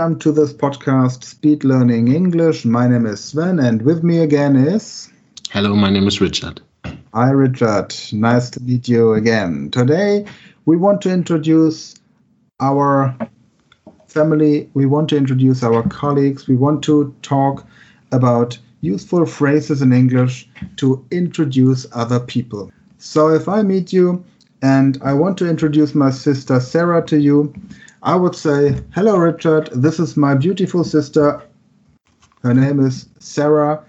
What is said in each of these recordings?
Welcome to this podcast, Speed Learning English. My name is Sven, and with me again is. Hello, my name is Richard. Hi, Richard. Nice to meet you again. Today, we want to introduce our family, we want to introduce our colleagues, we want to talk about useful phrases in English to introduce other people. So, if I meet you and I want to introduce my sister Sarah to you, I would say, Hello, Richard. This is my beautiful sister. Her name is Sarah,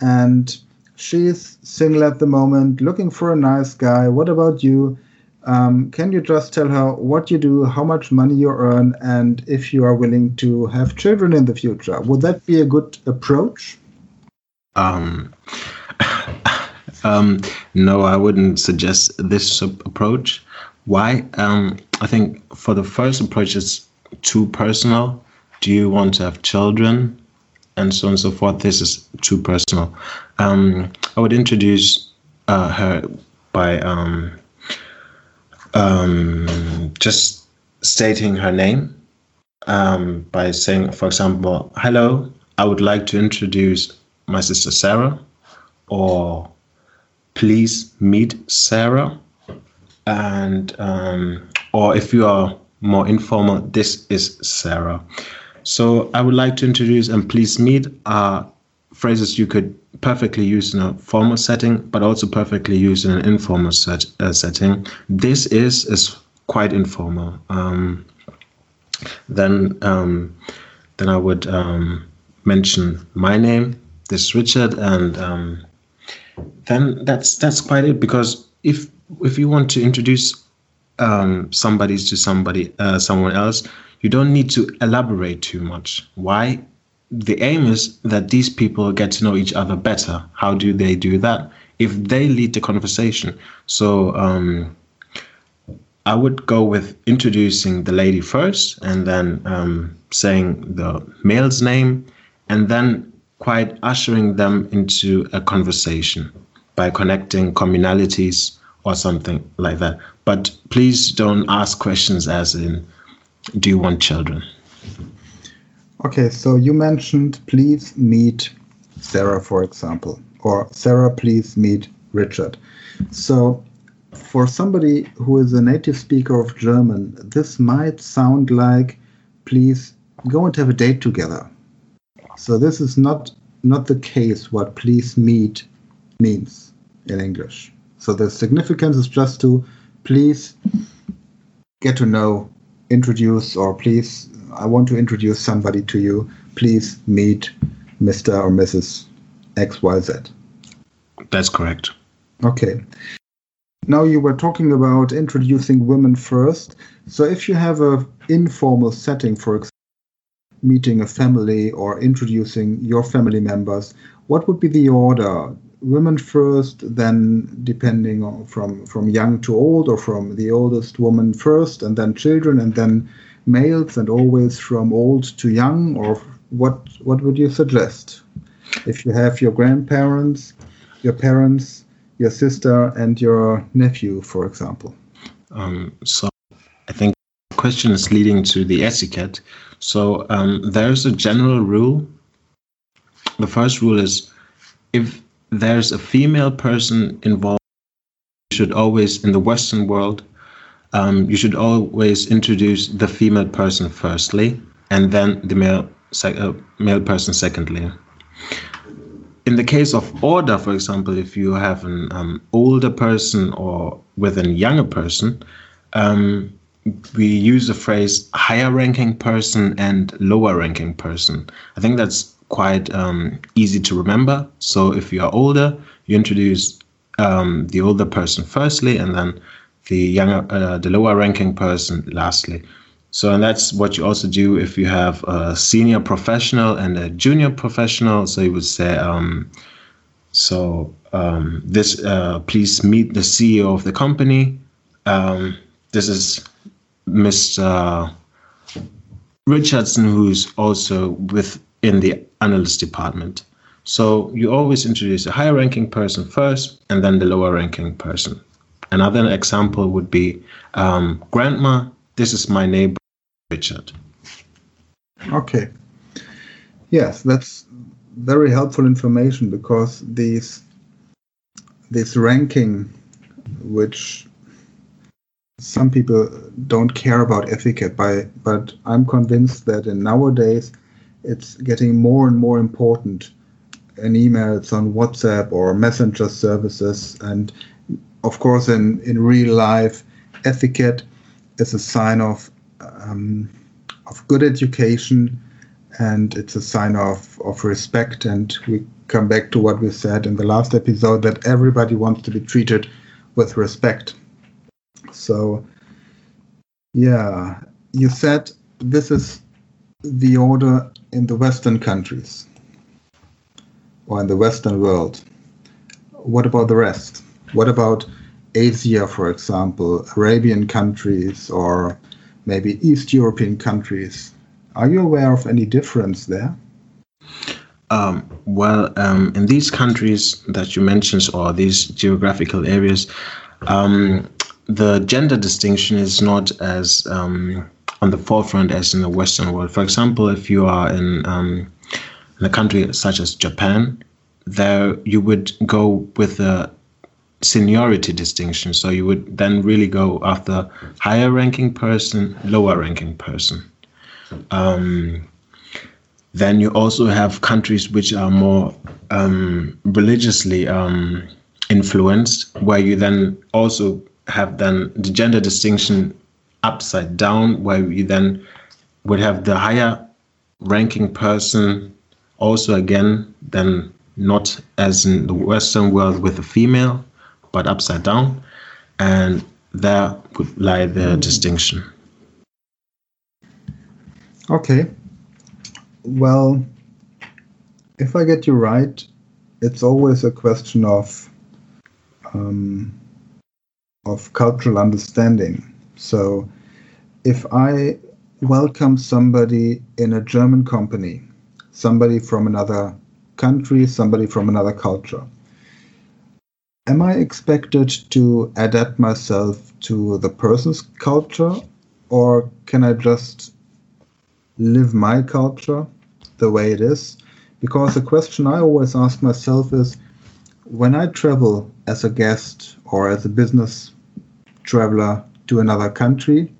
and she's single at the moment, looking for a nice guy. What about you? Um, can you just tell her what you do, how much money you earn, and if you are willing to have children in the future? Would that be a good approach? Um, um, no, I wouldn't suggest this approach. Why? Um, I think for the first approach, it's too personal. Do you want to have children? And so on and so forth. This is too personal. Um, I would introduce uh, her by um, um, just stating her name um, by saying, for example, hello, I would like to introduce my sister Sarah, or please meet Sarah and um, or if you are more informal, this is Sarah. So I would like to introduce and please meet phrases you could perfectly use in a formal setting, but also perfectly use in an informal set, uh, setting. This is is quite informal. Um, then um, then I would um, mention my name. This is Richard, and um, then that's that's quite it. Because if if you want to introduce um, somebody to somebody, uh, someone else, you don't need to elaborate too much. Why? The aim is that these people get to know each other better. How do they do that? If they lead the conversation. So um, I would go with introducing the lady first and then um, saying the male's name and then quite ushering them into a conversation by connecting communalities or something like that. But please don't ask questions as in, do you want children? Okay, so you mentioned please meet Sarah, for example, or Sarah, please meet Richard. So for somebody who is a native speaker of German, this might sound like please go and have a date together. So this is not not the case what please meet means in English. So the significance is just to please get to know, introduce, or please, I want to introduce somebody to you. Please meet Mr. or Mrs. XYZ. That's correct. Okay. Now you were talking about introducing women first. So if you have a informal setting, for example, meeting a family or introducing your family members, what would be the order? Women first, then depending on from from young to old, or from the oldest woman first, and then children, and then males, and always from old to young, or what what would you suggest? If you have your grandparents, your parents, your sister, and your nephew, for example. Um, so I think the question is leading to the etiquette. So um, there's a general rule. The first rule is if there's a female person involved, you should always, in the Western world, um, you should always introduce the female person firstly, and then the male sec- uh, male person secondly. In the case of order, for example, if you have an um, older person or with a younger person, um, we use the phrase higher ranking person and lower ranking person. I think that's quite um, easy to remember. So if you are older, you introduce um, the older person firstly, and then the younger, uh, the lower ranking person lastly. So and that's what you also do if you have a senior professional and a junior professional. So you would say, um, so um, this, uh, please meet the CEO of the company. Um, this is Mr. Richardson, who's also with in the analyst department. So you always introduce a higher ranking person first and then the lower ranking person. Another example would be um, Grandma, this is my neighbor, Richard. Okay. Yes, that's very helpful information because these this ranking, which some people don't care about etiquette, by, but I'm convinced that in nowadays it's getting more and more important. In emails on WhatsApp or messenger services, and of course in in real life, etiquette is a sign of um, of good education and it's a sign of, of respect. And we come back to what we said in the last episode that everybody wants to be treated with respect. So yeah you said this is the order in the western countries or in the western world what about the rest what about asia for example arabian countries or maybe East European countries. Are you aware of any difference there? Um, well, um, in these countries that you mentioned, or these geographical areas, um, the gender distinction is not as um, on the forefront as in the Western world. For example, if you are in, um, in a country such as Japan, there you would go with the seniority distinction. So you would then really go after higher ranking person, lower ranking person. Um, then you also have countries which are more um, religiously um, influenced, where you then also have then the gender distinction upside down, where we then would have the higher ranking person also again then not as in the Western world with a female, but upside down. And there would lie the distinction. Okay. Well, if I get you right, it's always a question of um, of cultural understanding. So, if I welcome somebody in a German company, somebody from another country, somebody from another culture, am I expected to adapt myself to the person's culture, or can I just live my culture the way it is? Because the question I always ask myself is when I travel as a guest or as a business traveler to another country,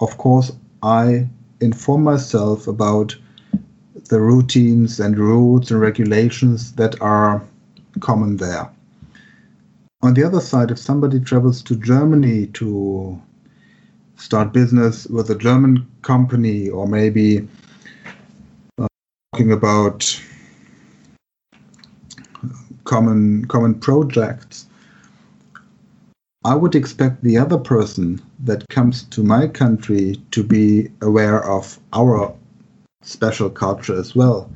of course, I inform myself about the routines and rules and regulations that are common there. On the other side, if somebody travels to Germany to start business with a German company, or maybe uh, talking about common common projects, I would expect the other person that comes to my country to be aware of our special culture as well.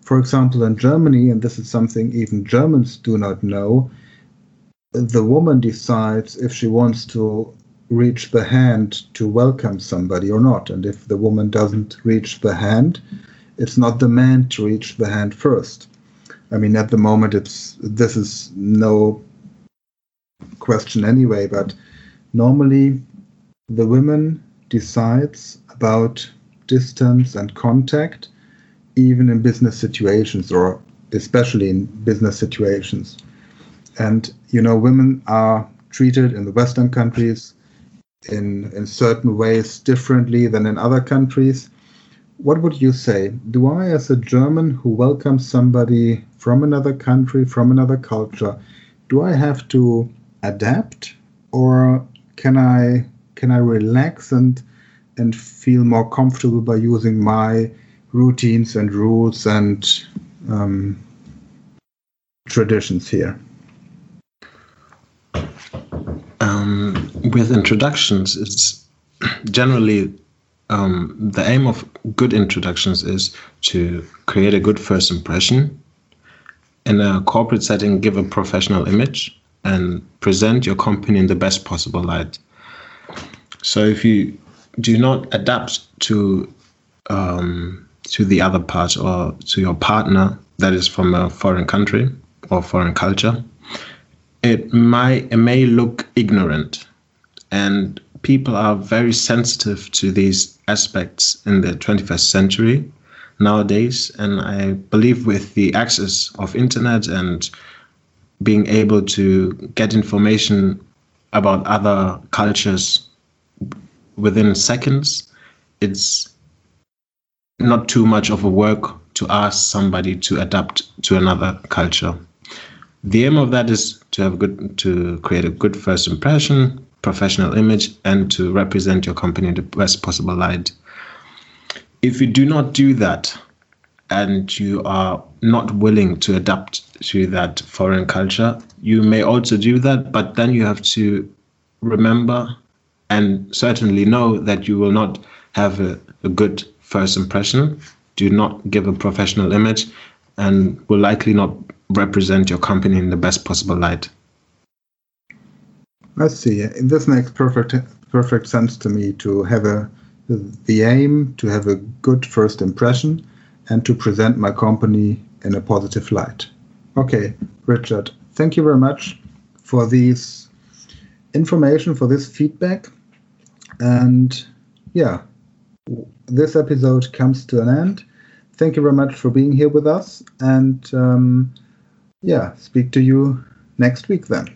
For example, in Germany, and this is something even Germans do not know, the woman decides if she wants to reach the hand to welcome somebody or not. And if the woman doesn't reach the hand, it's not the man to reach the hand first. I mean, at the moment, it's this is no question anyway. But normally, the woman decides about distance and contact, even in business situations, or especially in business situations. And you know, women are treated in the Western countries in in certain ways differently than in other countries. What would you say? Do I, as a German who welcomes somebody from another country, from another culture, do I have to adapt, or can I can I relax and and feel more comfortable by using my routines and rules and um, traditions here? um, with introductions, it's generally um, the aim of good introductions is to create a good first impression in a corporate setting, give a professional image, and present your company in the best possible light. So if you do not adapt to um, to the other part or to your partner that is from a foreign country or foreign culture, it might it may look ignorant and people are very sensitive to these aspects in the 21st century nowadays. And I believe with the access of internet and being able to get information about other cultures within seconds, it's not too much of a work to ask somebody to adapt to another culture. The aim of that is to have good to create a good first impression, professional image, and to represent your company in the best possible light. If you do not do that, and you are not willing to adapt to that foreign culture, you may also do that, but then you have to remember and certainly know that you will not have a, a good first impression, do not give a professional image, and will likely not represent your company in the best possible light. I see. This makes perfect perfect sense to me to have a the aim to have a good first impression and to present my company in a positive light. Okay, Richard, thank you very much for this information, for this feedback. And yeah, this episode comes to an end. Thank you very much for being here with us. And um, yeah, speak to you next week then.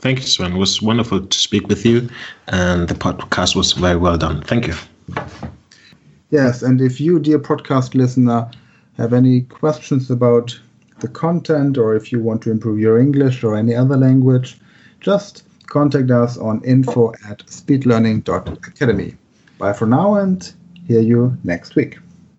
Thank you, Sven. It was wonderful to speak with you, and the podcast was very well done. Thank you. Yes, and if you, dear podcast listener, have any questions about the content or if you want to improve your English or any other language, just contact us on info at speedlearning.academy. Bye for now and hear you next week.